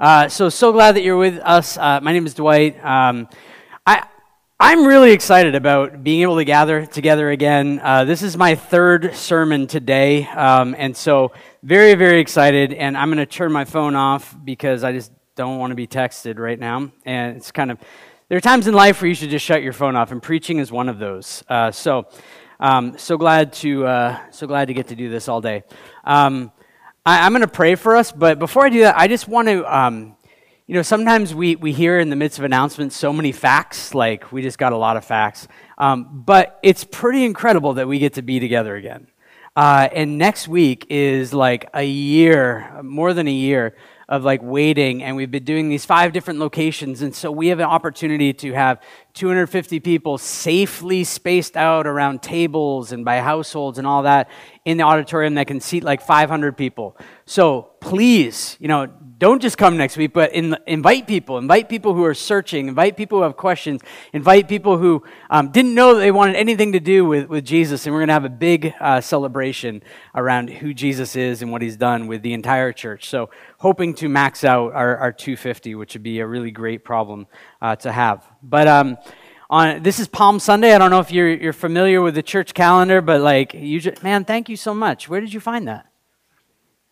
Uh, so, so glad that you're with us. Uh, my name is Dwight. Um, I, I'm really excited about being able to gather together again. Uh, this is my third sermon today, um, and so very, very excited. And I'm going to turn my phone off because I just don't want to be texted right now. And it's kind of there are times in life where you should just shut your phone off, and preaching is one of those. Uh, so, um, so glad to uh, so glad to get to do this all day. Um, I, am going to pray for us, but before I do that, I just want to, um, you know, sometimes we, we hear in the midst of announcements so many facts, like we just got a lot of facts. Um, but it's pretty incredible that we get to be together again. Uh, and next week is like a year, more than a year of like waiting and we've been doing these five different locations and so we have an opportunity to have 250 people safely spaced out around tables and by households and all that in the auditorium that can seat like 500 people. So please, you know, don't just come next week, but in, invite people. Invite people who are searching. Invite people who have questions. Invite people who um, didn't know they wanted anything to do with, with Jesus. And we're going to have a big uh, celebration around who Jesus is and what he's done with the entire church. So hoping to max out our, our 250, which would be a really great problem uh, to have. But um, on this is Palm Sunday. I don't know if you're you're familiar with the church calendar, but like you, just, man, thank you so much. Where did you find that?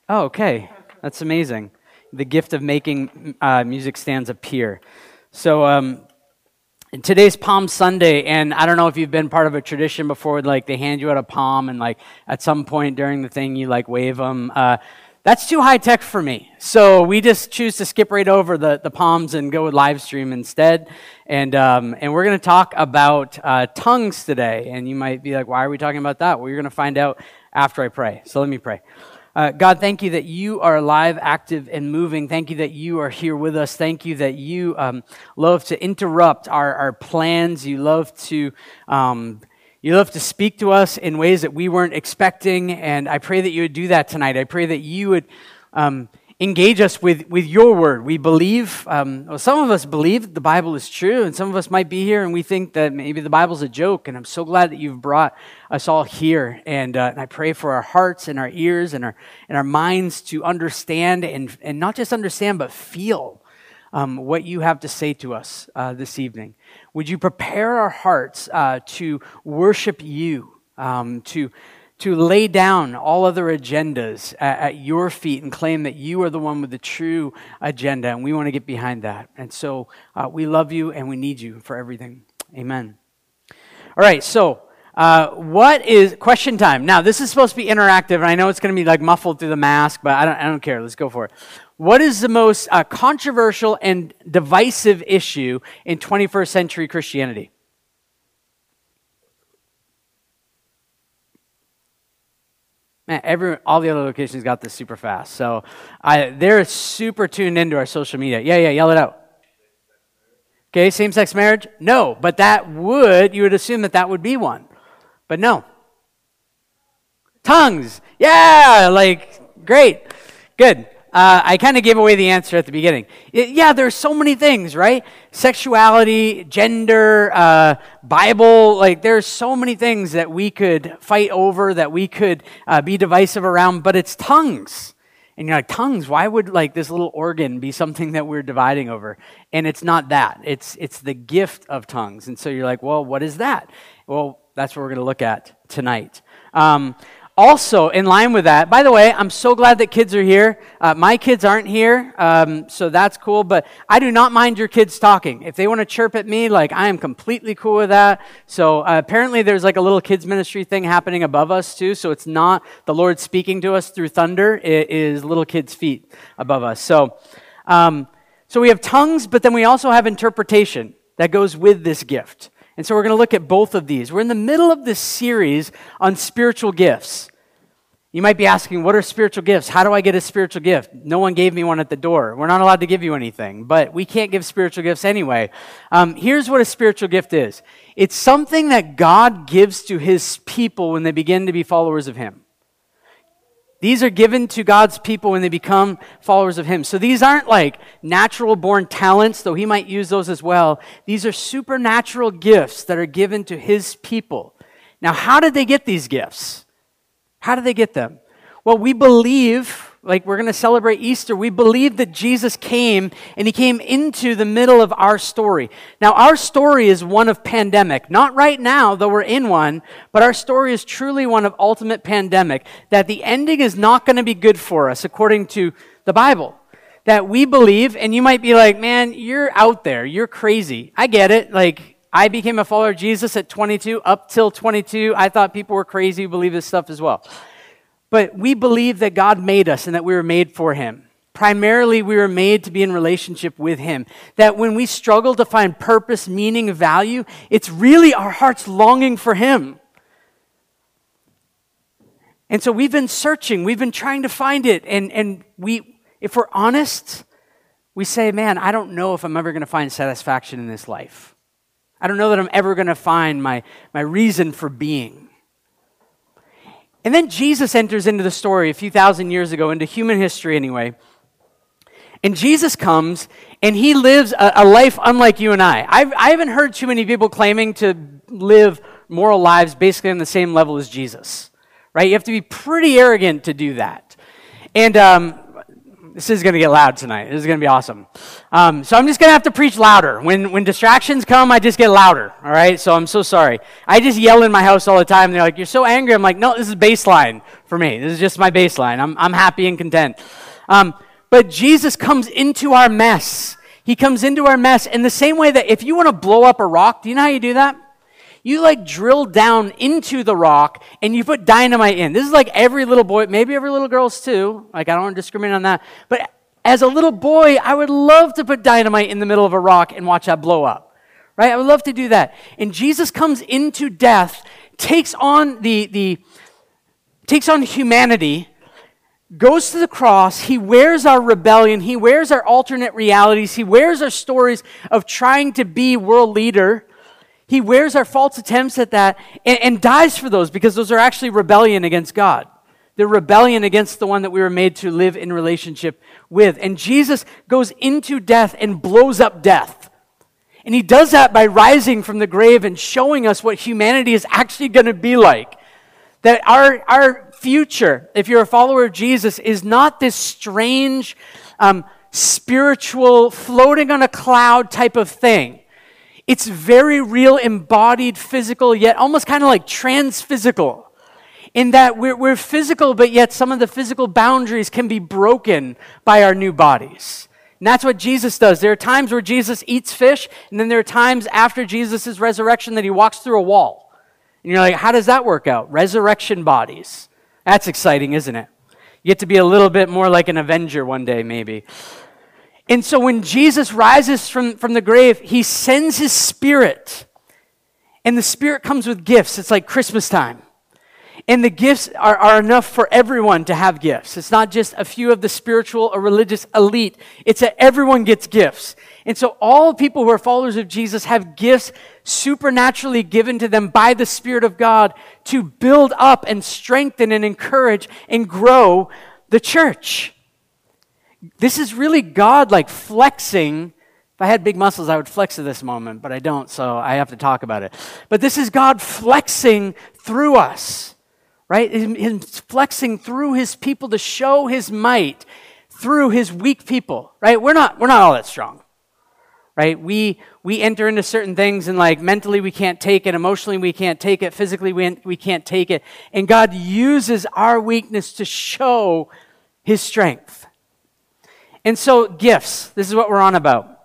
Oh, okay, that's amazing. The gift of making uh, music stands appear. So um, today's Palm Sunday, and I don't know if you've been part of a tradition before. Like they hand you out a palm, and like at some point during the thing, you like wave them. Uh, that's too high tech for me. So we just choose to skip right over the, the palms and go with live stream instead. And, um, and we're going to talk about uh, tongues today. And you might be like, why are we talking about that? Well, you're going to find out after I pray. So let me pray. Uh, God, thank you that you are alive, active, and moving. Thank you that you are here with us. Thank you that you um, love to interrupt our, our plans. You love to um, you love to speak to us in ways that we weren't expecting, and I pray that you would do that tonight. I pray that you would um, engage us with, with your word. We believe, um, well, some of us believe that the Bible is true, and some of us might be here and we think that maybe the Bible's a joke. And I'm so glad that you've brought us all here. And, uh, and I pray for our hearts and our ears and our, and our minds to understand and, and not just understand, but feel um, what you have to say to us uh, this evening. Would you prepare our hearts uh, to worship you, um, to, to lay down all other agendas at, at, your feet and claim that you are the one with the true agenda, and we want to get behind that. And so uh, we love you and we need you for everything. Amen. All right, so. Uh, what is question time? Now, this is supposed to be interactive, and I know it's going to be like muffled through the mask, but I don't, I don't care. Let's go for it. What is the most uh, controversial and divisive issue in 21st century Christianity? Man, every, all the other locations got this super fast. So I, they're super tuned into our social media. Yeah, yeah, yell it out. Okay, same sex marriage? No, but that would, you would assume that that would be one. But no. Tongues. Yeah, like, great. Good. Uh, I kind of gave away the answer at the beginning. It, yeah, there's so many things, right? Sexuality, gender, uh, Bible, like there's so many things that we could fight over, that we could uh, be divisive around, but it's tongues. And you're like, tongues, why would like this little organ be something that we're dividing over? And it's not that. It's, it's the gift of tongues. And so you're like, well, what is that? Well, that's what we're going to look at tonight. Um, also, in line with that, by the way, I'm so glad that kids are here. Uh, my kids aren't here, um, so that's cool, but I do not mind your kids talking. If they want to chirp at me, like, I am completely cool with that. So uh, apparently, there's like a little kids' ministry thing happening above us, too. So it's not the Lord speaking to us through thunder, it is little kids' feet above us. So, um, so we have tongues, but then we also have interpretation that goes with this gift. And so we're going to look at both of these. We're in the middle of this series on spiritual gifts. You might be asking, what are spiritual gifts? How do I get a spiritual gift? No one gave me one at the door. We're not allowed to give you anything, but we can't give spiritual gifts anyway. Um, here's what a spiritual gift is it's something that God gives to his people when they begin to be followers of him. These are given to God's people when they become followers of Him. So these aren't like natural born talents, though He might use those as well. These are supernatural gifts that are given to His people. Now, how did they get these gifts? How did they get them? Well, we believe like we're going to celebrate Easter, we believe that Jesus came and he came into the middle of our story. Now, our story is one of pandemic. Not right now, though we're in one, but our story is truly one of ultimate pandemic. That the ending is not going to be good for us, according to the Bible. That we believe, and you might be like, man, you're out there. You're crazy. I get it. Like, I became a follower of Jesus at 22. Up till 22, I thought people were crazy who believe this stuff as well. But we believe that God made us and that we were made for Him. Primarily, we were made to be in relationship with Him. That when we struggle to find purpose, meaning, value, it's really our heart's longing for Him. And so we've been searching, we've been trying to find it. And, and we, if we're honest, we say, man, I don't know if I'm ever going to find satisfaction in this life. I don't know that I'm ever going to find my, my reason for being. And then Jesus enters into the story a few thousand years ago, into human history anyway. And Jesus comes and he lives a, a life unlike you and I. I've, I haven't heard too many people claiming to live moral lives basically on the same level as Jesus, right? You have to be pretty arrogant to do that. And um, this is going to get loud tonight. This is going to be awesome. Um, so I'm just going to have to preach louder. When, when distractions come, I just get louder. All right. So I'm so sorry. I just yell in my house all the time. They're like, "You're so angry." I'm like, "No, this is baseline for me. This is just my baseline. I'm I'm happy and content." Um, but Jesus comes into our mess. He comes into our mess in the same way that if you want to blow up a rock, do you know how you do that? You like drill down into the rock and you put dynamite in. This is like every little boy, maybe every little girl's too. Like, I don't want to discriminate on that. But as a little boy, I would love to put dynamite in the middle of a rock and watch that blow up. Right? I would love to do that. And Jesus comes into death, takes on the, the, takes on humanity, goes to the cross, he wears our rebellion, he wears our alternate realities, he wears our stories of trying to be world leader he wears our false attempts at that and, and dies for those because those are actually rebellion against God. They're rebellion against the one that we were made to live in relationship with. And Jesus goes into death and blows up death. And he does that by rising from the grave and showing us what humanity is actually going to be like. That our, our future, if you're a follower of Jesus, is not this strange, um, spiritual, floating on a cloud type of thing. It's very real, embodied, physical, yet almost kind of like trans-physical. In that we're, we're physical, but yet some of the physical boundaries can be broken by our new bodies. And that's what Jesus does. There are times where Jesus eats fish, and then there are times after Jesus' resurrection that he walks through a wall. And you're like, how does that work out? Resurrection bodies. That's exciting, isn't it? You get to be a little bit more like an Avenger one day, maybe. And so when Jesus rises from, from the grave, he sends his spirit. And the spirit comes with gifts. It's like Christmas time. And the gifts are, are enough for everyone to have gifts. It's not just a few of the spiritual or religious elite. It's that everyone gets gifts. And so all people who are followers of Jesus have gifts supernaturally given to them by the Spirit of God to build up and strengthen and encourage and grow the church. This is really God like flexing. If I had big muscles, I would flex at this moment, but I don't, so I have to talk about it. But this is God flexing through us, right? Him flexing through his people to show his might through his weak people, right? We're not, we're not all that strong right we we enter into certain things and like mentally we can't take it emotionally we can't take it physically we, we can't take it and god uses our weakness to show his strength and so, gifts, this is what we're on about.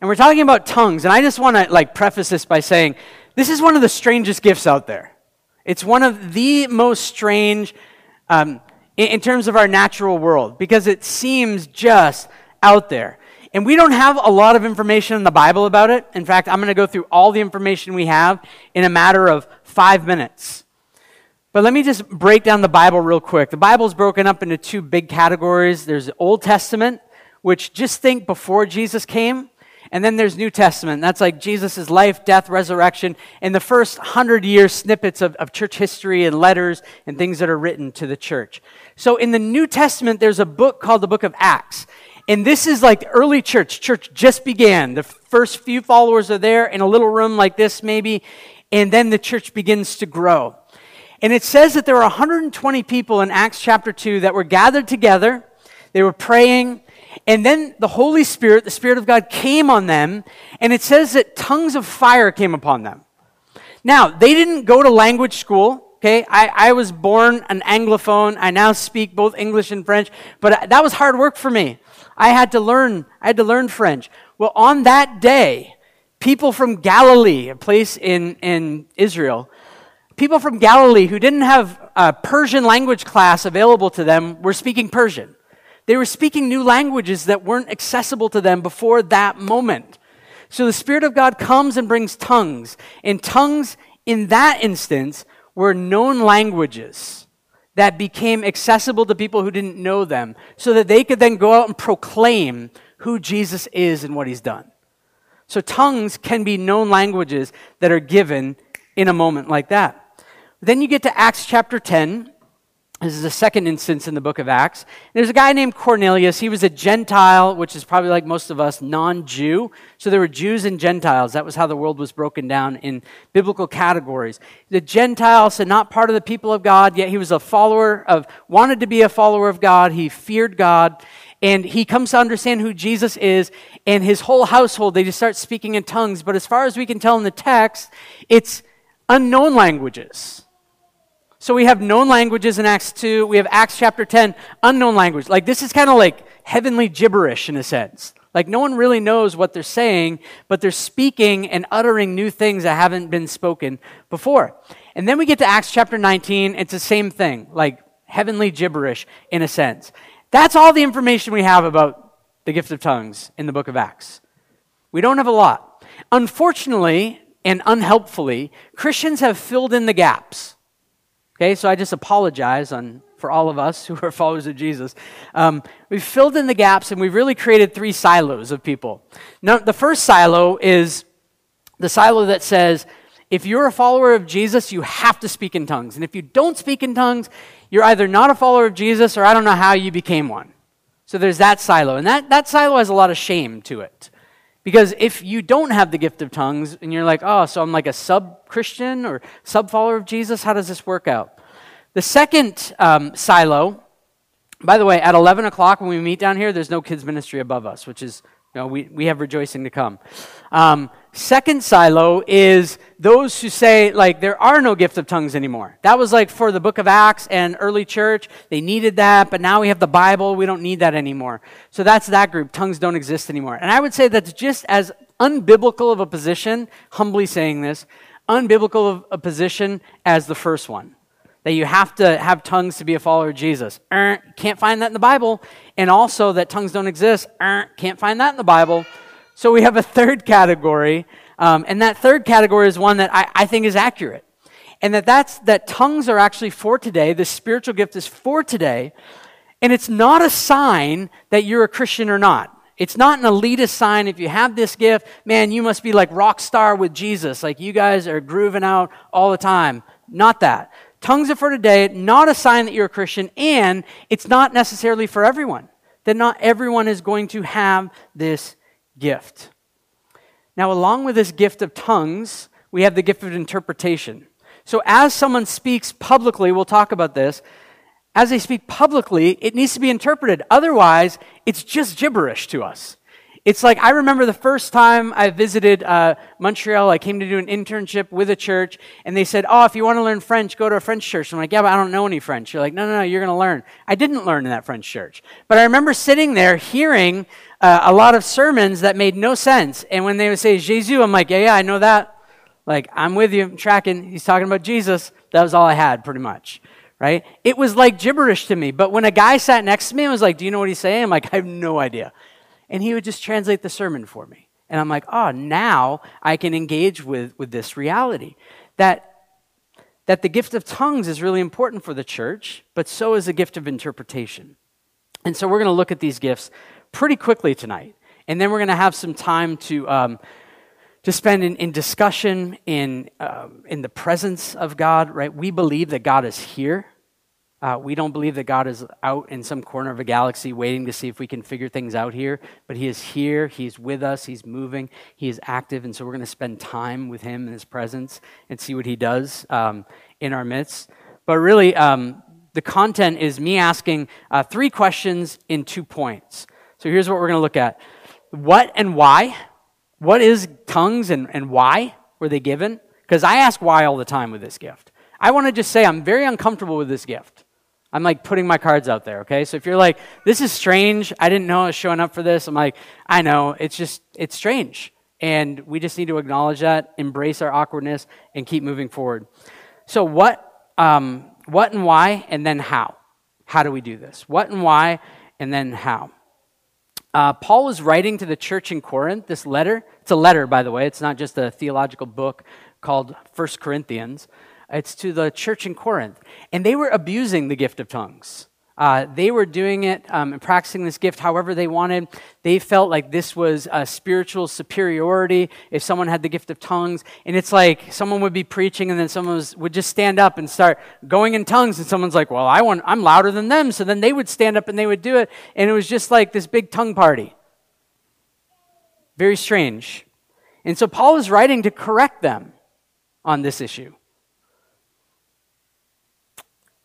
And we're talking about tongues, and I just want to like preface this by saying this is one of the strangest gifts out there. It's one of the most strange um, in, in terms of our natural world because it seems just out there. And we don't have a lot of information in the Bible about it. In fact, I'm going to go through all the information we have in a matter of five minutes. But let me just break down the Bible real quick. The Bible's broken up into two big categories. There's the Old Testament, which just think before Jesus came, and then there's New Testament. That's like Jesus' life, death, resurrection, and the first hundred year snippets of, of church history and letters and things that are written to the church. So in the New Testament, there's a book called the book of Acts. And this is like early church. Church just began. The first few followers are there in a little room like this, maybe. And then the church begins to grow. And it says that there were 120 people in Acts chapter 2 that were gathered together. They were praying. And then the Holy Spirit, the Spirit of God, came on them. And it says that tongues of fire came upon them. Now, they didn't go to language school. Okay, I, I was born an Anglophone. I now speak both English and French, but that was hard work for me. I had to learn, I had to learn French. Well, on that day, people from Galilee, a place in, in Israel, people from Galilee who didn't have a Persian language class available to them were speaking Persian. They were speaking new languages that weren't accessible to them before that moment. So the Spirit of God comes and brings tongues. And tongues, in that instance, were known languages that became accessible to people who didn't know them so that they could then go out and proclaim who Jesus is and what he's done. So tongues can be known languages that are given in a moment like that. Then you get to Acts chapter 10. This is the second instance in the book of Acts. There's a guy named Cornelius. He was a Gentile, which is probably like most of us, non Jew. So there were Jews and Gentiles. That was how the world was broken down in biblical categories. The Gentile, so not part of the people of God, yet he was a follower of, wanted to be a follower of God. He feared God. And he comes to understand who Jesus is, and his whole household, they just start speaking in tongues. But as far as we can tell in the text, it's unknown languages. So we have known languages in Acts 2. We have Acts chapter 10, unknown language. Like this is kind of like heavenly gibberish in a sense. Like no one really knows what they're saying, but they're speaking and uttering new things that haven't been spoken before. And then we get to Acts chapter 19. It's the same thing, like heavenly gibberish in a sense. That's all the information we have about the gift of tongues in the book of Acts. We don't have a lot. Unfortunately and unhelpfully, Christians have filled in the gaps. Okay, so I just apologize on, for all of us who are followers of Jesus. Um, we've filled in the gaps and we've really created three silos of people. Now, the first silo is the silo that says, if you're a follower of Jesus, you have to speak in tongues. And if you don't speak in tongues, you're either not a follower of Jesus or I don't know how you became one. So there's that silo. And that, that silo has a lot of shame to it. Because if you don't have the gift of tongues and you're like, oh, so I'm like a sub Christian or sub follower of Jesus, how does this work out? The second um, silo, by the way, at 11 o'clock when we meet down here, there's no kids' ministry above us, which is, know, we, we have rejoicing to come. Um, second silo is those who say, like, there are no gift of tongues anymore. That was like for the book of Acts and early church. They needed that, but now we have the Bible. We don't need that anymore. So that's that group. Tongues don't exist anymore. And I would say that's just as unbiblical of a position, humbly saying this, unbiblical of a position as the first one. That you have to have tongues to be a follower of Jesus. Er, can't find that in the Bible. And also that tongues don't exist. Er, can't find that in the Bible. So we have a third category, um, and that third category is one that I, I think is accurate. And that that's, that tongues are actually for today, the spiritual gift is for today, and it's not a sign that you're a Christian or not. It's not an elitist sign. If you have this gift, man, you must be like rock star with Jesus. Like you guys are grooving out all the time. Not that. Tongues are for today, not a sign that you're a Christian, and it's not necessarily for everyone. That not everyone is going to have this gift. Now, along with this gift of tongues, we have the gift of interpretation. So, as someone speaks publicly, we'll talk about this, as they speak publicly, it needs to be interpreted. Otherwise, it's just gibberish to us. It's like I remember the first time I visited uh, Montreal. I came to do an internship with a church, and they said, "Oh, if you want to learn French, go to a French church." I'm like, "Yeah, but I don't know any French." You're like, "No, no, no, you're going to learn." I didn't learn in that French church, but I remember sitting there hearing uh, a lot of sermons that made no sense. And when they would say Jesus, I'm like, "Yeah, yeah, I know that." Like, I'm with you, I'm tracking. He's talking about Jesus. That was all I had, pretty much right? It was like gibberish to me. But when a guy sat next to me and was like, Do you know what he's saying? I'm like, I have no idea and he would just translate the sermon for me. And I'm like, oh, now I can engage with, with this reality. That, that the gift of tongues is really important for the church, but so is the gift of interpretation. And so we're going to look at these gifts pretty quickly tonight. And then we're going to have some time to, um, to spend in, in discussion in, um, in the presence of God, right? We believe that God is here. Uh, we don't believe that God is out in some corner of a galaxy waiting to see if we can figure things out here, but He is here. He's with us. He's moving. He is active. And so we're going to spend time with Him in His presence and see what He does um, in our midst. But really, um, the content is me asking uh, three questions in two points. So here's what we're going to look at What and why? What is tongues and, and why were they given? Because I ask why all the time with this gift. I want to just say I'm very uncomfortable with this gift. I'm like putting my cards out there, okay? So if you're like, this is strange, I didn't know I was showing up for this, I'm like, I know, it's just, it's strange. And we just need to acknowledge that, embrace our awkwardness, and keep moving forward. So, what, um, what and why, and then how? How do we do this? What and why, and then how? Uh, Paul was writing to the church in Corinth this letter. It's a letter, by the way, it's not just a theological book called First Corinthians. It's to the church in Corinth. And they were abusing the gift of tongues. Uh, they were doing it um, and practicing this gift however they wanted. They felt like this was a spiritual superiority if someone had the gift of tongues. And it's like someone would be preaching and then someone was, would just stand up and start going in tongues. And someone's like, well, I want, I'm louder than them. So then they would stand up and they would do it. And it was just like this big tongue party. Very strange. And so Paul is writing to correct them on this issue.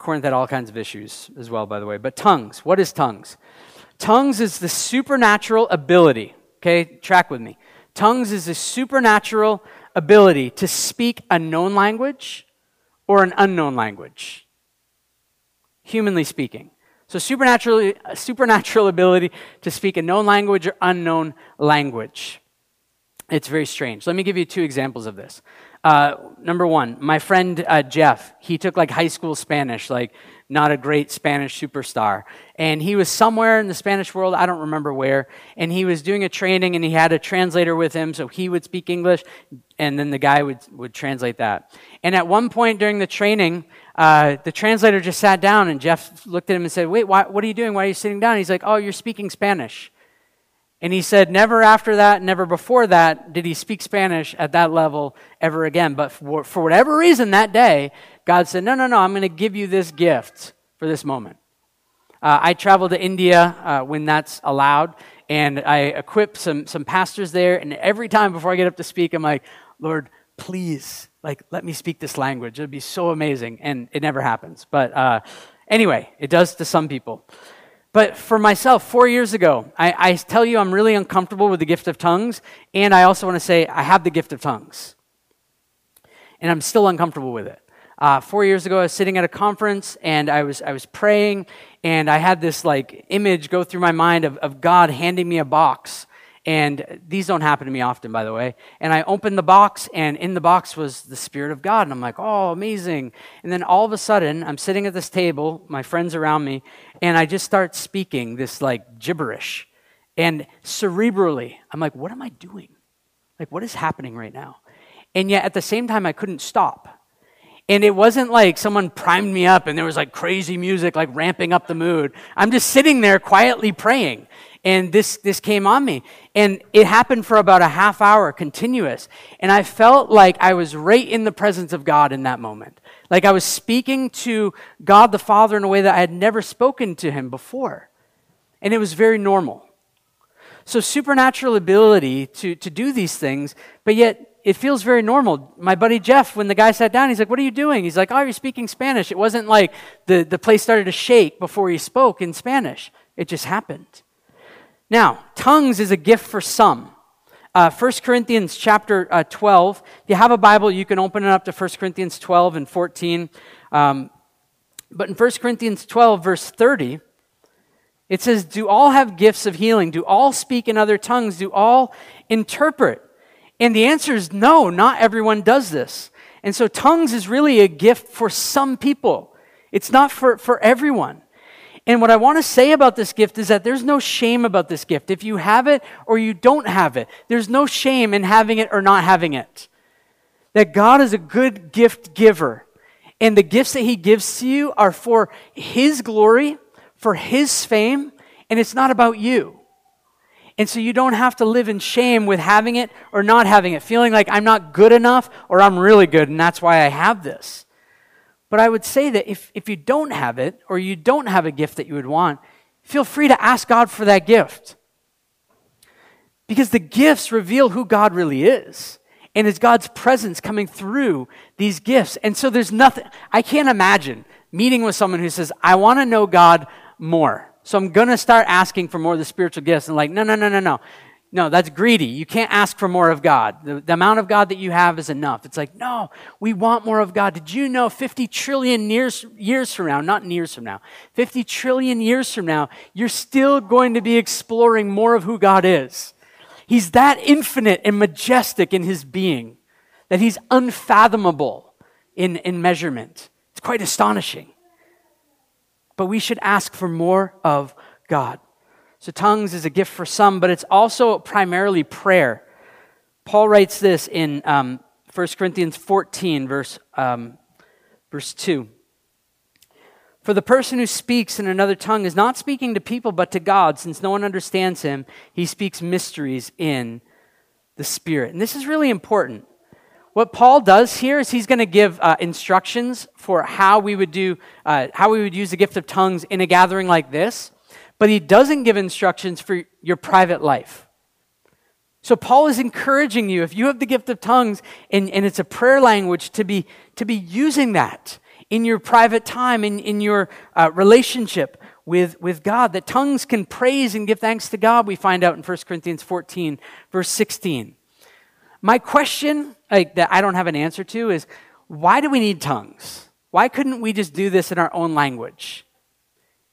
Corinth had all kinds of issues as well, by the way. But tongues, what is tongues? Tongues is the supernatural ability. Okay, track with me. Tongues is a supernatural ability to speak a known language or an unknown language, humanly speaking. So, supernatural, supernatural ability to speak a known language or unknown language. It's very strange. Let me give you two examples of this. Uh, number one, my friend uh, Jeff, he took like high school Spanish, like not a great Spanish superstar. And he was somewhere in the Spanish world, I don't remember where, and he was doing a training and he had a translator with him, so he would speak English, and then the guy would, would translate that. And at one point during the training, uh, the translator just sat down and Jeff looked at him and said, Wait, why, what are you doing? Why are you sitting down? He's like, Oh, you're speaking Spanish. And he said, never after that, never before that did he speak Spanish at that level ever again. But for, for whatever reason that day, God said, no, no, no, I'm going to give you this gift for this moment. Uh, I traveled to India uh, when that's allowed, and I equipped some, some pastors there. And every time before I get up to speak, I'm like, Lord, please, like, let me speak this language. It'd be so amazing. And it never happens. But uh, anyway, it does to some people. But for myself, four years ago, I, I, tell you I'm really uncomfortable with the gift of tongues, and I also want to say I have the gift of tongues. And I'm still uncomfortable with it. Uh, four years ago, I was sitting at a conference and I was, I was praying, and I had this like image go through my mind of, of God handing me a box and these don't happen to me often, by the way. And I opened the box, and in the box was the Spirit of God. And I'm like, oh, amazing. And then all of a sudden, I'm sitting at this table, my friends around me, and I just start speaking this like gibberish. And cerebrally, I'm like, what am I doing? Like, what is happening right now? And yet at the same time, I couldn't stop. And it wasn't like someone primed me up and there was like crazy music, like ramping up the mood. I'm just sitting there quietly praying and this, this came on me. And it happened for about a half hour continuous. And I felt like I was right in the presence of God in that moment. Like I was speaking to God the Father in a way that I had never spoken to him before. And it was very normal. So, supernatural ability to, to do these things, but yet it feels very normal. My buddy Jeff, when the guy sat down, he's like, What are you doing? He's like, Oh, you're speaking Spanish. It wasn't like the, the place started to shake before he spoke in Spanish, it just happened. Now, tongues is a gift for some. Uh, 1 Corinthians chapter uh, 12. If you have a Bible, you can open it up to 1 Corinthians 12 and 14. Um, but in 1 Corinthians 12, verse 30, it says, Do all have gifts of healing? Do all speak in other tongues? Do all interpret? And the answer is no, not everyone does this. And so tongues is really a gift for some people. It's not for, for everyone. And what I want to say about this gift is that there's no shame about this gift. If you have it or you don't have it, there's no shame in having it or not having it. That God is a good gift giver. And the gifts that He gives to you are for His glory, for His fame, and it's not about you. And so you don't have to live in shame with having it or not having it, feeling like I'm not good enough or I'm really good and that's why I have this. But I would say that if, if you don't have it, or you don't have a gift that you would want, feel free to ask God for that gift. Because the gifts reveal who God really is. And it's God's presence coming through these gifts. And so there's nothing, I can't imagine meeting with someone who says, I want to know God more. So I'm going to start asking for more of the spiritual gifts. And like, no, no, no, no, no. No, that's greedy. You can't ask for more of God. The, the, amount of God that you have is enough. It's like, no, we want more of God. Did you know 50 trillion years, years from now, not years from now, 50 trillion years from now, you're still going to be exploring more of who God is? He's that infinite and majestic in his being that he's unfathomable in, in measurement. It's quite astonishing. But we should ask for more of God. So, tongues is a gift for some, but it's also primarily prayer. Paul writes this in um, 1 Corinthians 14, verse, um, verse 2. For the person who speaks in another tongue is not speaking to people, but to God, since no one understands him. He speaks mysteries in the Spirit. And this is really important. What Paul does here is he's going to give uh, instructions for how we would do, uh, how we would use the gift of tongues in a gathering like this but he doesn't give instructions for your private life. So Paul is encouraging you, if you have the gift of tongues and, and it's a prayer language, to be, to be using that in your private time, in, in your uh, relationship with, with God. That tongues can praise and give thanks to God, we find out in 1 Corinthians 14, verse 16. My question like, that I don't have an answer to is why do we need tongues? Why couldn't we just do this in our own language?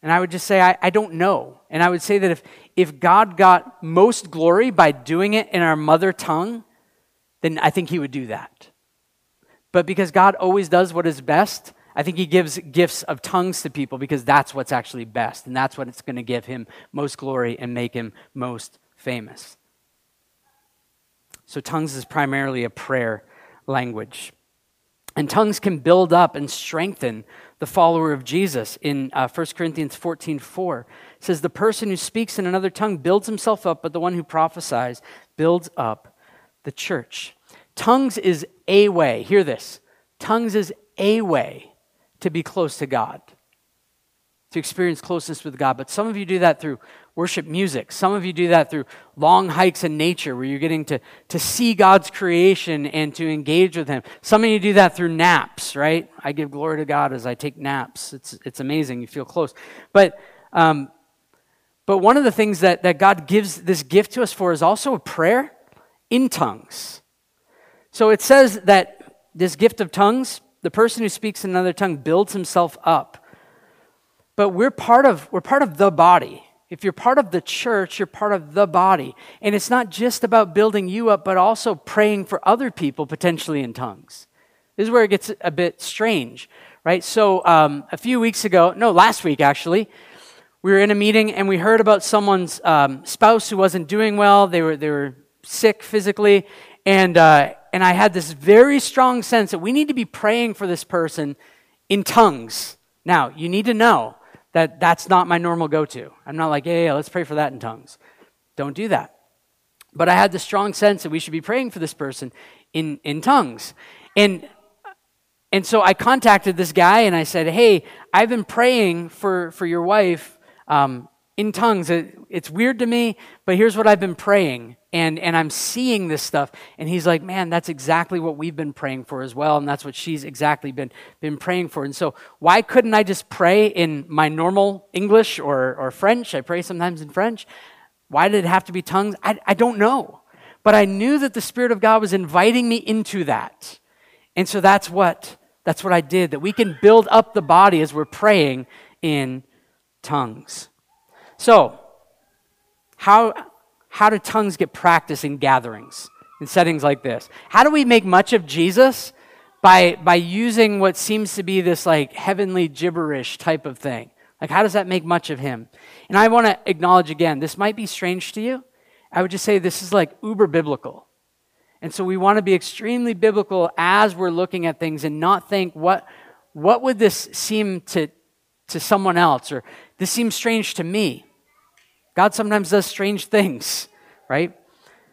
And I would just say, I, I don't know. And I would say that if, if God got most glory by doing it in our mother tongue, then I think he would do that. But because God always does what is best, I think he gives gifts of tongues to people because that's what's actually best. And that's what it's going to give him most glory and make him most famous. So, tongues is primarily a prayer language. And tongues can build up and strengthen the follower of Jesus in uh, 1 Corinthians 14 4. It says, The person who speaks in another tongue builds himself up, but the one who prophesies builds up the church. Tongues is a way, hear this. Tongues is a way to be close to God, to experience closeness with God. But some of you do that through worship music. Some of you do that through long hikes in nature where you're getting to, to see God's creation and to engage with Him. Some of you do that through naps, right? I give glory to God as I take naps. It's, it's amazing. You feel close. But, um, but one of the things that, that God gives this gift to us for is also a prayer in tongues. So it says that this gift of tongues, the person who speaks another tongue builds himself up. But we're part of, we're part of the body. If you're part of the church, you're part of the body. And it's not just about building you up, but also praying for other people, potentially in tongues. This is where it gets a bit strange, right? So, um, a few weeks ago, no, last week actually, we were in a meeting and we heard about someone's um, spouse who wasn't doing well. They were, they were sick physically. And, uh, and I had this very strong sense that we need to be praying for this person in tongues. Now, you need to know that that's not my normal go to. I'm not like, yeah, yeah, let's pray for that in tongues. Don't do that. But I had the strong sense that we should be praying for this person in, in tongues. And, and so I contacted this guy and I said, hey, I've been praying for, for your wife um, in tongues. It, it's weird to me, but here's what I've been praying. And, and I'm seeing this stuff. And he's like, man, that's exactly what we've been praying for as well. And that's what she's exactly been, been praying for. And so, why couldn't I just pray in my normal English or, or French? I pray sometimes in French. Why did it have to be tongues? I, I don't know. But I knew that the Spirit of God was inviting me into that. And so that's what, that's what I did, that we can build up the body as we're praying in tongues. So, how, how do tongues get practiced in gatherings, in settings like this? How do we make much of Jesus? By, by using what seems to be this like heavenly gibberish type of thing. Like, how does that make much of him? And I want to acknowledge again, this might be strange to you. I would just say this is like uber biblical. And so we want to be extremely biblical as we're looking at things and not think, what, what would this seem to, to someone else? Or this seems strange to me. God sometimes does strange things, right?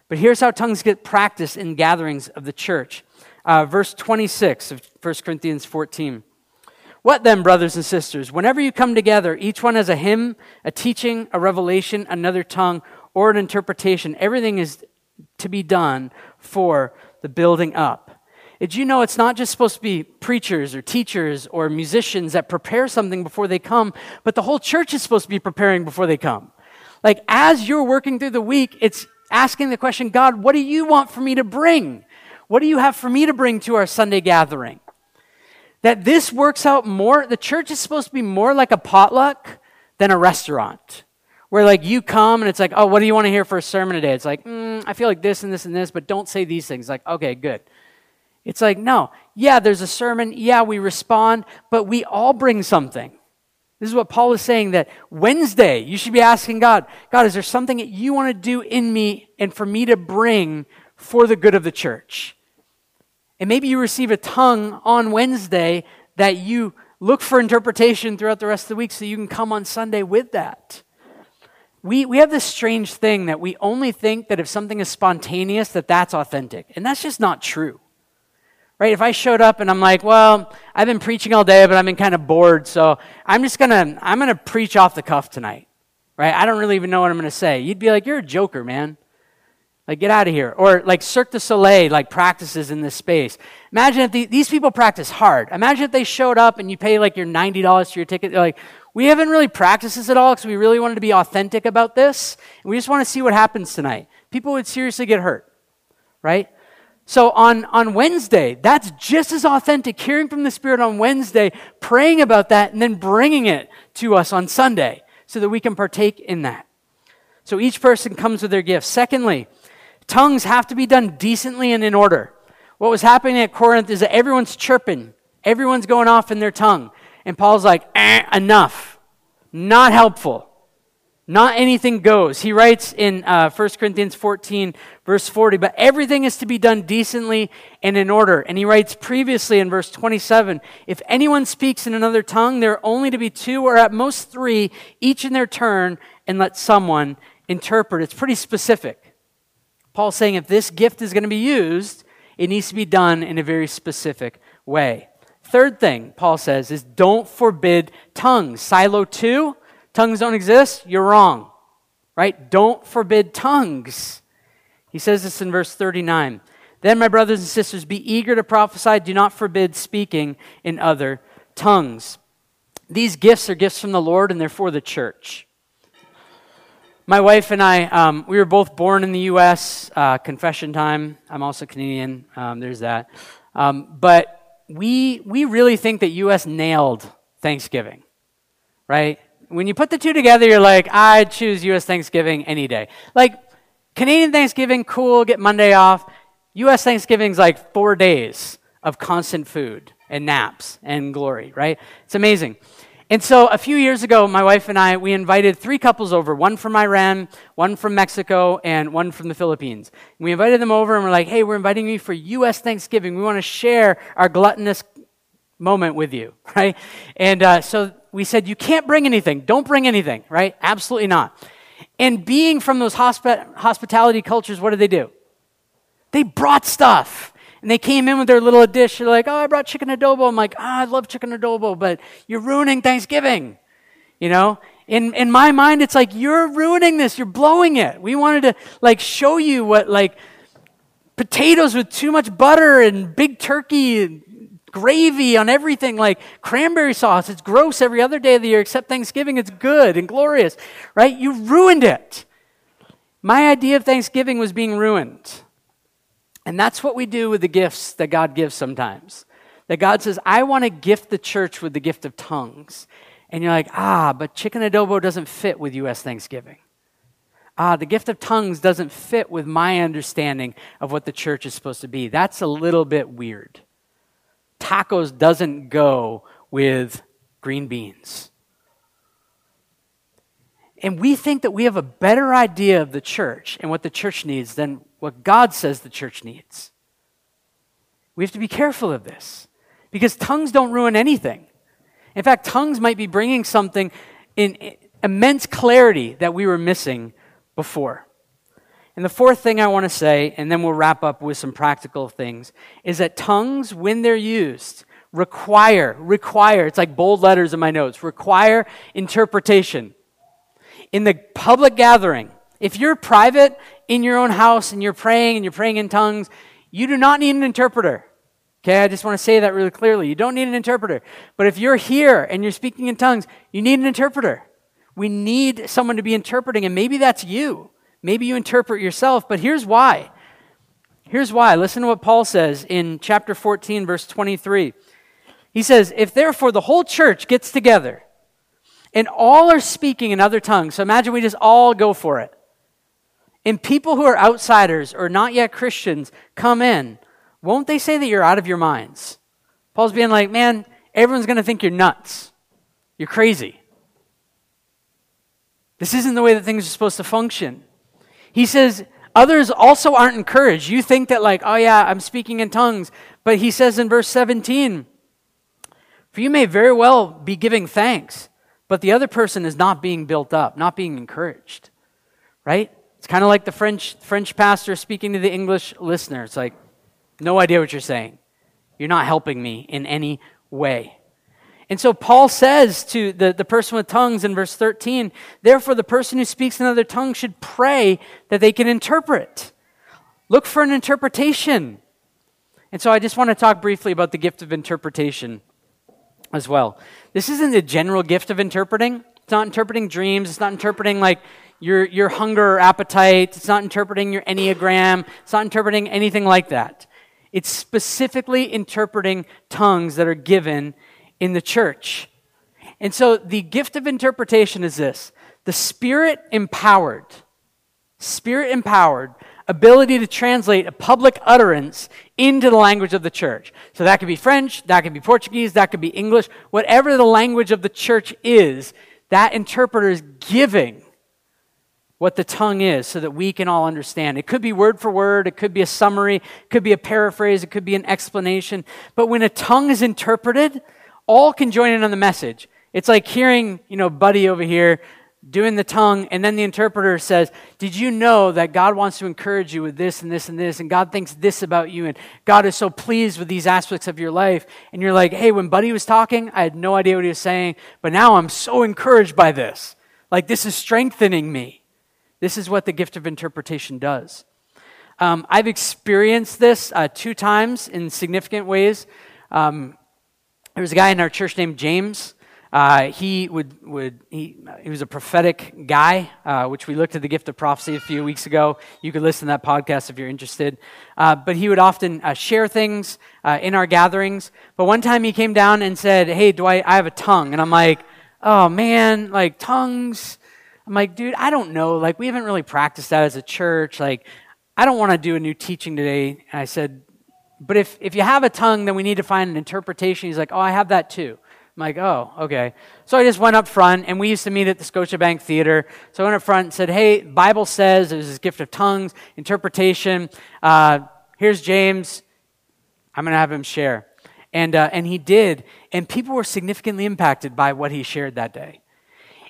But here's how tongues get practiced in gatherings of the church. Uh, verse 26 of 1 Corinthians 14. What then, brothers and sisters? Whenever you come together, each one has a hymn, a teaching, a revelation, another tongue, or an interpretation. Everything is to be done for the building up. Did you know it's not just supposed to be preachers or teachers or musicians that prepare something before they come, but the whole church is supposed to be preparing before they come? Like, as you're working through the week, it's asking the question God, what do you want for me to bring? What do you have for me to bring to our Sunday gathering? That this works out more, the church is supposed to be more like a potluck than a restaurant. Where like you come and it's like, oh, what do you want to hear for a sermon today? It's like, mm, I feel like this and this and this, but don't say these things. Like, okay, good. It's like, no, yeah, there's a sermon. Yeah, we respond, but we all bring something. This is what Paul is saying that Wednesday, you should be asking God, God, is there something that you want to do in me and for me to bring for the good of the church? And maybe you receive a tongue on Wednesday that you look for interpretation throughout the rest of the week so you can come on Sunday with that. We, we have this strange thing that we only think that if something is spontaneous, that that's authentic. And that's just not true. Right? If I showed up and I'm like, well, I've been preaching all day, but I've been kind of bored, so I'm just gonna, I'm gonna preach off the cuff tonight. Right? I don't really even know what I'm gonna say. You'd be like, you're a joker, man. Like, get out of here. Or like Cirque du Soleil, like practices in this space. Imagine if the, these people practice hard. Imagine if they showed up and you pay like your $90 for your ticket. They're like, we haven't really practiced this at all because we really wanted to be authentic about this. And we just want to see what happens tonight. People would seriously get hurt, right? So on, on Wednesday, that's just as authentic, hearing from the Spirit on Wednesday, praying about that, and then bringing it to us on Sunday so that we can partake in that. So each person comes with their gift. Secondly, tongues have to be done decently and in order. What was happening at Corinth is that everyone's chirping, everyone's going off in their tongue. And Paul's like, eh, enough. Not helpful. Not anything goes. He writes in uh, 1 Corinthians 14, verse 40, but everything is to be done decently and in order. And he writes previously in verse 27, if anyone speaks in another tongue, there are only to be two or at most three, each in their turn, and let someone interpret. It's pretty specific. Paul's saying if this gift is going to be used, it needs to be done in a very specific way. Third thing, Paul says, is don't forbid tongues. Silo 2, tongues don't exist, you're wrong. Right? Don't forbid tongues. He says this in verse 39. Then, my brothers and sisters, be eager to prophesy. Do not forbid speaking in other tongues. These gifts are gifts from the Lord and they're for the church. My wife and I, um, we were both born in the U.S., uh, confession time. I'm also Canadian. Um, there's that. Um, but we, we really think that U.S. nailed Thanksgiving, right? When you put the two together, you're like, I'd choose U.S. Thanksgiving any day. Like, Canadian Thanksgiving, cool, get Monday off. U.S. Thanksgiving's like four days of constant food and naps and glory, right? It's amazing. And so a few years ago, my wife and I, we invited three couples over one from Iran, one from Mexico, and one from the Philippines. We invited them over and we're like, hey, we're inviting you for U.S. Thanksgiving. We want to share our gluttonous moment with you, right? And uh, so we said, you can't bring anything. Don't bring anything, right? Absolutely not. And being from those hospi- hospitality cultures, what did they do? They brought stuff. And they came in with their little dish. They're like, oh, I brought chicken adobo. I'm like, oh, I love chicken adobo, but you're ruining Thanksgiving. You know? In, in my mind, it's like, you're ruining this. You're blowing it. We wanted to, like, show you what, like, potatoes with too much butter and big turkey gravy on everything, like cranberry sauce. It's gross every other day of the year except Thanksgiving. It's good and glorious, right? You ruined it. My idea of Thanksgiving was being ruined. And that's what we do with the gifts that God gives sometimes. That God says, I want to gift the church with the gift of tongues. And you're like, ah, but chicken adobo doesn't fit with U.S. Thanksgiving. Ah, the gift of tongues doesn't fit with my understanding of what the church is supposed to be. That's a little bit weird tacos doesn't go with green beans. And we think that we have a better idea of the church and what the church needs than what God says the church needs. We have to be careful of this because tongues don't ruin anything. In fact, tongues might be bringing something in immense clarity that we were missing before. And the fourth thing I want to say, and then we'll wrap up with some practical things, is that tongues, when they're used, require, require, it's like bold letters in my notes, require interpretation. In the public gathering, if you're private in your own house and you're praying and you're praying in tongues, you do not need an interpreter. Okay, I just want to say that really clearly. You don't need an interpreter. But if you're here and you're speaking in tongues, you need an interpreter. We need someone to be interpreting, and maybe that's you. Maybe you interpret yourself, but here's why. Here's why. Listen to what Paul says in chapter 14, verse 23. He says, If therefore the whole church gets together and all are speaking in other tongues, so imagine we just all go for it, and people who are outsiders or not yet Christians come in, won't they say that you're out of your minds? Paul's being like, man, everyone's going to think you're nuts. You're crazy. This isn't the way that things are supposed to function. He says, others also aren't encouraged. You think that, like, oh yeah, I'm speaking in tongues. But he says in verse 17, for you may very well be giving thanks, but the other person is not being built up, not being encouraged. Right? It's kind of like the French, French pastor speaking to the English listener. It's like, no idea what you're saying. You're not helping me in any way. And so Paul says to the, the person with tongues in verse 13, therefore the person who speaks another tongue should pray that they can interpret. Look for an interpretation. And so I just want to talk briefly about the gift of interpretation as well. This isn't the general gift of interpreting. It's not interpreting dreams. It's not interpreting like your, your hunger or appetite. It's not interpreting your Enneagram. It's not interpreting anything like that. It's specifically interpreting tongues that are given in the church. And so the gift of interpretation is this the spirit empowered, spirit empowered ability to translate a public utterance into the language of the church. So that could be French, that could be Portuguese, that could be English, whatever the language of the church is, that interpreter is giving what the tongue is so that we can all understand. It could be word for word, it could be a summary, it could be a paraphrase, it could be an explanation. But when a tongue is interpreted, all can join in on the message. It's like hearing, you know, Buddy over here doing the tongue, and then the interpreter says, Did you know that God wants to encourage you with this and this and this, and God thinks this about you, and God is so pleased with these aspects of your life? And you're like, Hey, when Buddy was talking, I had no idea what he was saying, but now I'm so encouraged by this. Like, this is strengthening me. This is what the gift of interpretation does. Um, I've experienced this uh, two times in significant ways. Um, there was a guy in our church named James. Uh, he would, would he, he was a prophetic guy, uh, which we looked at the gift of prophecy a few weeks ago. You could listen to that podcast if you're interested. Uh, but he would often uh, share things uh, in our gatherings. But one time he came down and said, "Hey, Dwight, I have a tongue," and I'm like, "Oh man, like tongues." I'm like, dude, I don't know. Like, we haven't really practiced that as a church. Like, I don't want to do a new teaching today. And I said, but if, if you have a tongue, then we need to find an interpretation. He's like, oh, I have that too. I'm like, oh, okay. So I just went up front, and we used to meet at the Scotiabank Theater. So I went up front and said, hey, Bible says there's this gift of tongues, interpretation. Uh, here's James. I'm going to have him share. And, uh, and he did. And people were significantly impacted by what he shared that day.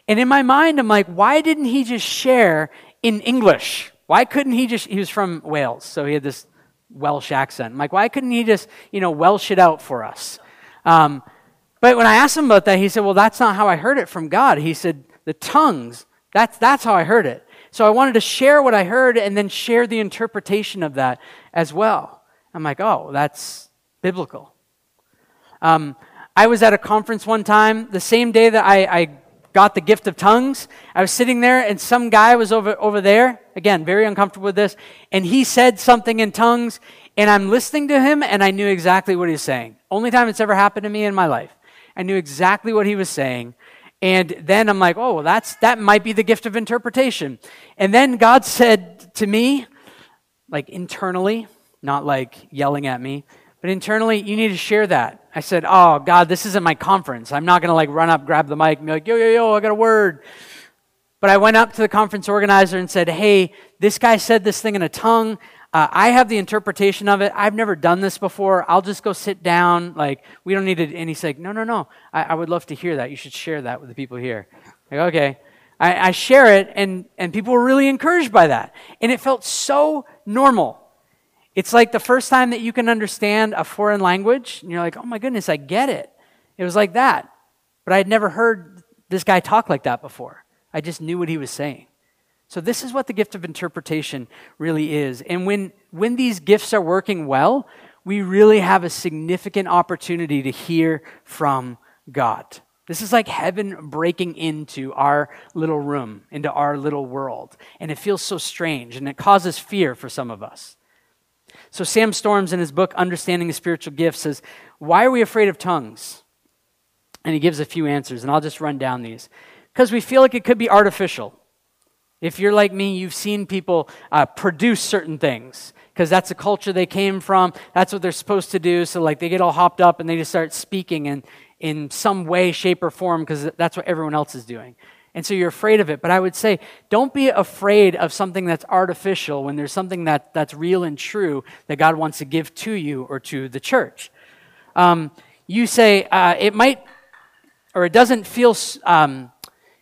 And in my mind, I'm like, why didn't he just share in English? Why couldn't he just, he was from Wales, so he had this Welsh accent. I'm like, why couldn't he just, you know, Welsh it out for us? Um, but when I asked him about that, he said, well, that's not how I heard it from God. He said, the tongues, that's, that's how I heard it. So I wanted to share what I heard and then share the interpretation of that as well. I'm like, oh, that's biblical. Um, I was at a conference one time, the same day that I, I got the gift of tongues. I was sitting there and some guy was over, over there, again, very uncomfortable with this, and he said something in tongues, and I'm listening to him and I knew exactly what he was saying. Only time it's ever happened to me in my life. I knew exactly what he was saying. And then I'm like, oh, well, that's, that might be the gift of interpretation. And then God said to me, like internally, not like yelling at me, but internally, you need to share that. I said, Oh, God, this isn't my conference. I'm not going to like run up, grab the mic, and be like, Yo, yo, yo, I got a word. But I went up to the conference organizer and said, Hey, this guy said this thing in a tongue. Uh, I have the interpretation of it. I've never done this before. I'll just go sit down. Like, we don't need it. And he's like, No, no, no. I, I would love to hear that. You should share that with the people here. Like, okay. I, I share it, and, and people were really encouraged by that. And it felt so normal. It's like the first time that you can understand a foreign language, and you're like, oh my goodness, I get it. It was like that. But I had never heard this guy talk like that before. I just knew what he was saying. So, this is what the gift of interpretation really is. And when, when these gifts are working well, we really have a significant opportunity to hear from God. This is like heaven breaking into our little room, into our little world. And it feels so strange and it causes fear for some of us. So, Sam Storms, in his book, Understanding the Spiritual Gifts, says, Why are we afraid of tongues? And he gives a few answers, and I'll just run down these. Because we feel like it could be artificial. If you're like me, you've seen people uh, produce certain things because that's the culture they came from. That's what they're supposed to do. So, like, they get all hopped up and they just start speaking in, in some way, shape, or form because that's what everyone else is doing. And so you're afraid of it. But I would say, don't be afraid of something that's artificial when there's something that, that's real and true that God wants to give to you or to the church. Um, you say, uh, it might, or it doesn't feel, um,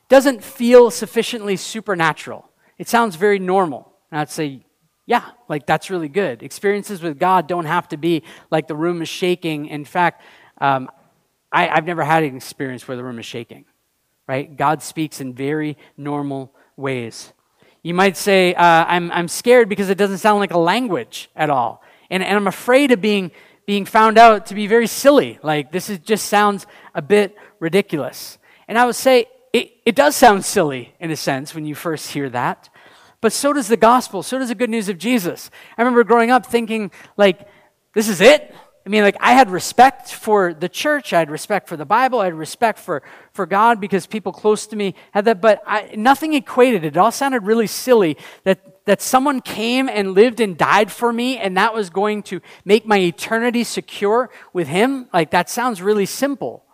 doesn't feel sufficiently supernatural. It sounds very normal. And I'd say, yeah, like that's really good. Experiences with God don't have to be like the room is shaking. In fact, um, I, I've never had an experience where the room is shaking, right? God speaks in very normal ways. You might say, uh, I'm, I'm scared because it doesn't sound like a language at all. And, and I'm afraid of being, being found out to be very silly. Like, this is, just sounds a bit ridiculous. And I would say, it, it does sound silly in a sense when you first hear that. But so does the gospel. So does the good news of Jesus. I remember growing up thinking, like, this is it? I mean, like, I had respect for the church. I had respect for the Bible. I had respect for, for God because people close to me had that. But I, nothing equated. It all sounded really silly that, that someone came and lived and died for me and that was going to make my eternity secure with Him. Like, that sounds really simple.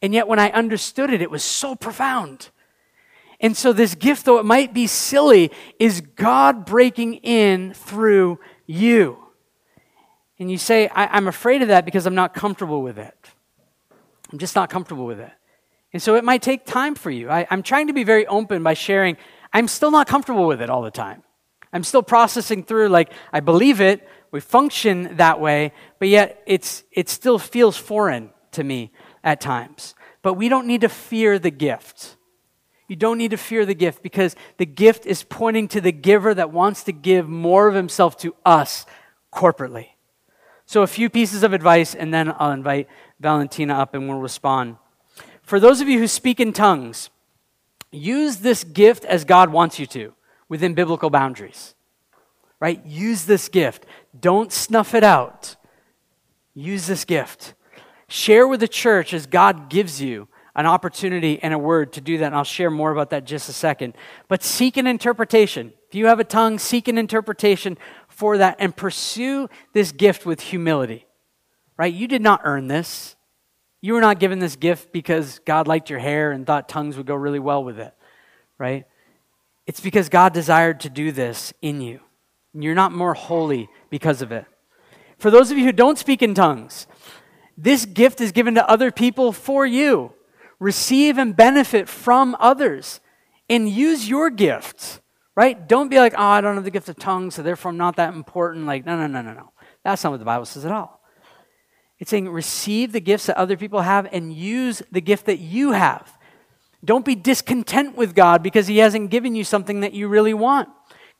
And yet, when I understood it, it was so profound. And so, this gift, though it might be silly, is God breaking in through you. And you say, I, am afraid of that because I'm not comfortable with it. I'm just not comfortable with it. And so, it might take time for you. I, I'm trying to be very open by sharing, I'm still not comfortable with it all the time. I'm still processing through, like, I believe it, we function that way, but yet it's, it still feels foreign to me at times. But we don't need to fear the gift. You don't need to fear the gift because the gift is pointing to the giver that wants to give more of himself to us corporately. So, a few pieces of advice, and then I'll invite Valentina up and we'll respond. For those of you who speak in tongues, use this gift as God wants you to within biblical boundaries. Right? Use this gift. Don't snuff it out. Use this gift. Share with the church as God gives you an opportunity and a word to do that. And I'll share more about that just a second. But seek an interpretation. If you have a tongue, seek an interpretation for that and pursue this gift with humility. Right? You did not earn this. You were not given this gift because God liked your hair and thought tongues would go really well with it. Right? It's because God desired to do this in you. You're not more holy because of it. For those of you who don't speak in tongues, this gift is given to other people for you receive and benefit from others and use your gifts, right? Don't be like, oh, I don't have the gift of tongues, so therefore I'm not that important. Like, no, no, no, no, no. That's not what the Bible says at all. It's saying receive the gifts that other people have and use the gift that you have. Don't be discontent with God because He hasn't given you something that you really want.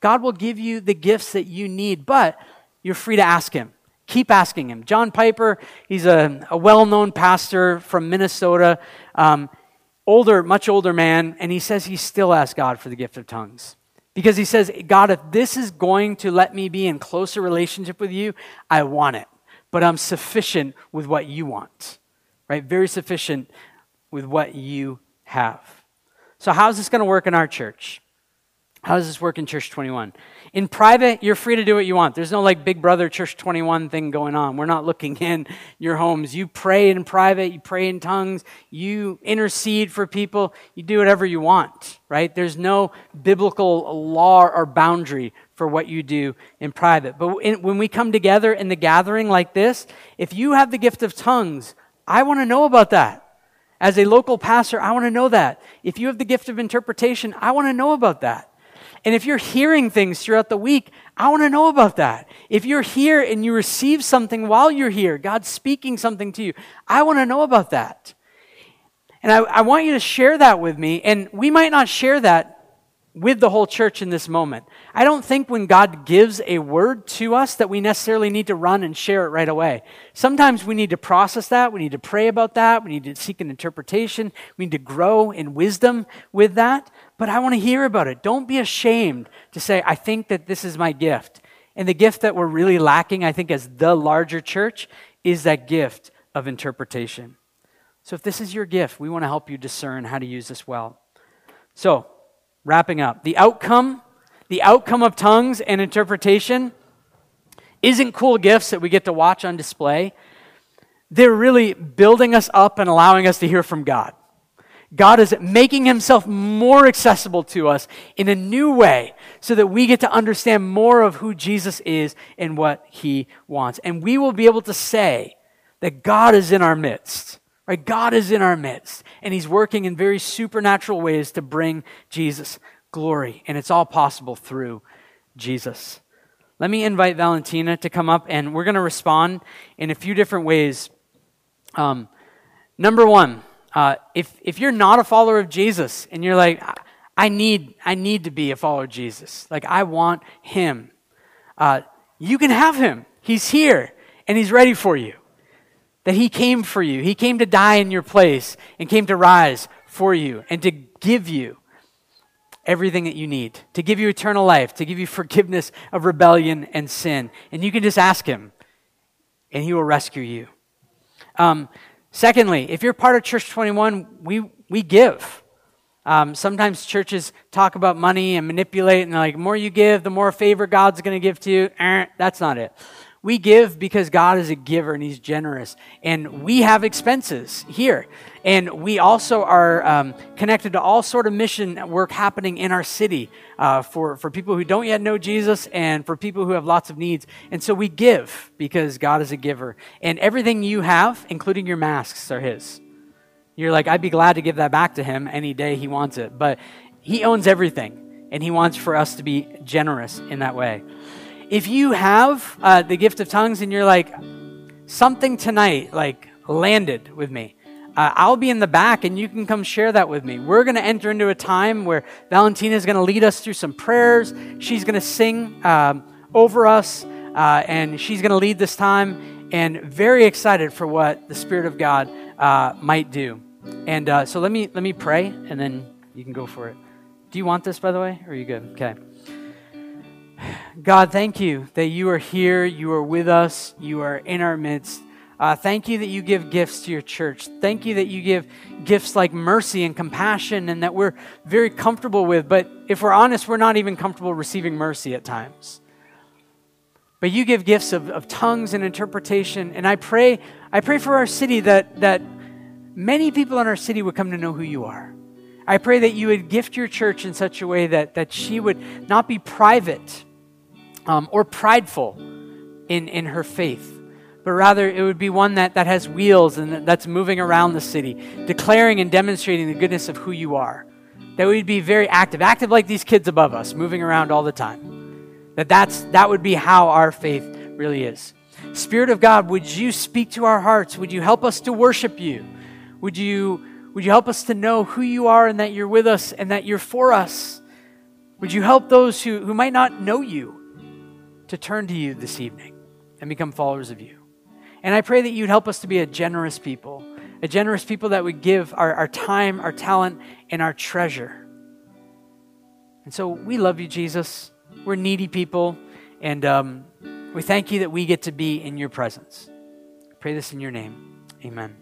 God will give you the gifts that you need, but you're free to ask Him. Keep asking him. John Piper, he's a, a well known pastor from Minnesota, um, older, much older man, and he says he still asks God for the gift of tongues. Because he says, God, if this is going to let me be in closer relationship with you, I want it. But I'm sufficient with what you want, right? Very sufficient with what you have. So, how's this going to work in our church? How does this work in Church 21? In private, you're free to do what you want. There's no like Big Brother Church 21 thing going on. We're not looking in your homes. You pray in private, you pray in tongues, you intercede for people, you do whatever you want, right? There's no biblical law or boundary for what you do in private. But in, when we come together in the gathering like this, if you have the gift of tongues, I want to know about that. As a local pastor, I want to know that. If you have the gift of interpretation, I want to know about that. And if you're hearing things throughout the week, I want to know about that. If you're here and you receive something while you're here, God's speaking something to you, I want to know about that. And I, I want you to share that with me. And we might not share that with the whole church in this moment. I don't think when God gives a word to us that we necessarily need to run and share it right away. Sometimes we need to process that. We need to pray about that. We need to seek an interpretation. We need to grow in wisdom with that. But I want to hear about it. Don't be ashamed to say, I think that this is my gift. And the gift that we're really lacking, I think, as the larger church, is that gift of interpretation. So if this is your gift, we want to help you discern how to use this well. So, wrapping up, the outcome, the outcome of tongues and interpretation isn't cool gifts that we get to watch on display. They're really building us up and allowing us to hear from God. God is making himself more accessible to us in a new way so that we get to understand more of who Jesus is and what he wants. And we will be able to say that God is in our midst. Right? God is in our midst, and He's working in very supernatural ways to bring Jesus glory. And it's all possible through Jesus. Let me invite Valentina to come up, and we're going to respond in a few different ways. Um, number one, uh, if, if you're not a follower of Jesus and you're like, I need, I need to be a follower of Jesus, like I want Him, uh, you can have Him. He's here, and He's ready for you that He came for you. He came to die in your place and came to rise for you and to give you everything that you need, to give you eternal life, to give you forgiveness of rebellion and sin. And you can just ask Him, and He will rescue you. Um, secondly, if you're part of Church 21, we, we give. Um, sometimes churches talk about money and manipulate, and they're like, the more you give, the more favor God's going to give to you. Eh, that's not it. We give because God is a giver and He's generous. And we have expenses here. And we also are um, connected to all sort of mission work happening in our city uh, for, for people who don't yet know Jesus and for people who have lots of needs. And so we give because God is a giver. And everything you have, including your masks, are His. You're like, I'd be glad to give that back to Him any day He wants it. But He owns everything. And He wants for us to be generous in that way if you have uh, the gift of tongues and you're like, something tonight, like, landed with me, uh, I'll be in the back and you can come share that with me. We're going to enter into a time where Valentina is going to lead us through some prayers. She's going to sing um, over us uh, and she's going to lead this time. And very excited for what the Spirit of God uh, might do. And uh, so let me let me pray and then you can go for it. Do you want this, by the way? Or are you good? Okay. God, thank you that you are here, you are with us, you are in our midst. Uh, thank you that you give gifts to your church. Thank you that you give gifts like mercy and compassion and that we're very comfortable with. But if we're honest, we're not even comfortable receiving mercy at times. But you give gifts of, of tongues and interpretation. And I pray, I pray for our city that, that many people in our city would come to know who you are. I pray that you would gift your church in such a way that, that she would not be private um, or prideful in, in her faith, but rather it would be one that, that has wheels and that's moving around the city, declaring and demonstrating the goodness of who you are. That we'd be very active, active like these kids above us, moving around all the time. That that's, that would be how our faith really is. Spirit of God, would you speak to our hearts? Would you help us to worship you? Would you, would you help us to know who you are and that you're with us and that you're for us? Would you help those who, who might not know you to turn to you this evening and become followers of you. And I pray that you'd help us to be a generous people, a generous people that would give our, our time, our talent, and our treasure. And so we love you, Jesus. We're needy people, and um, we thank you that we get to be in your presence. I pray this in your name. Amen.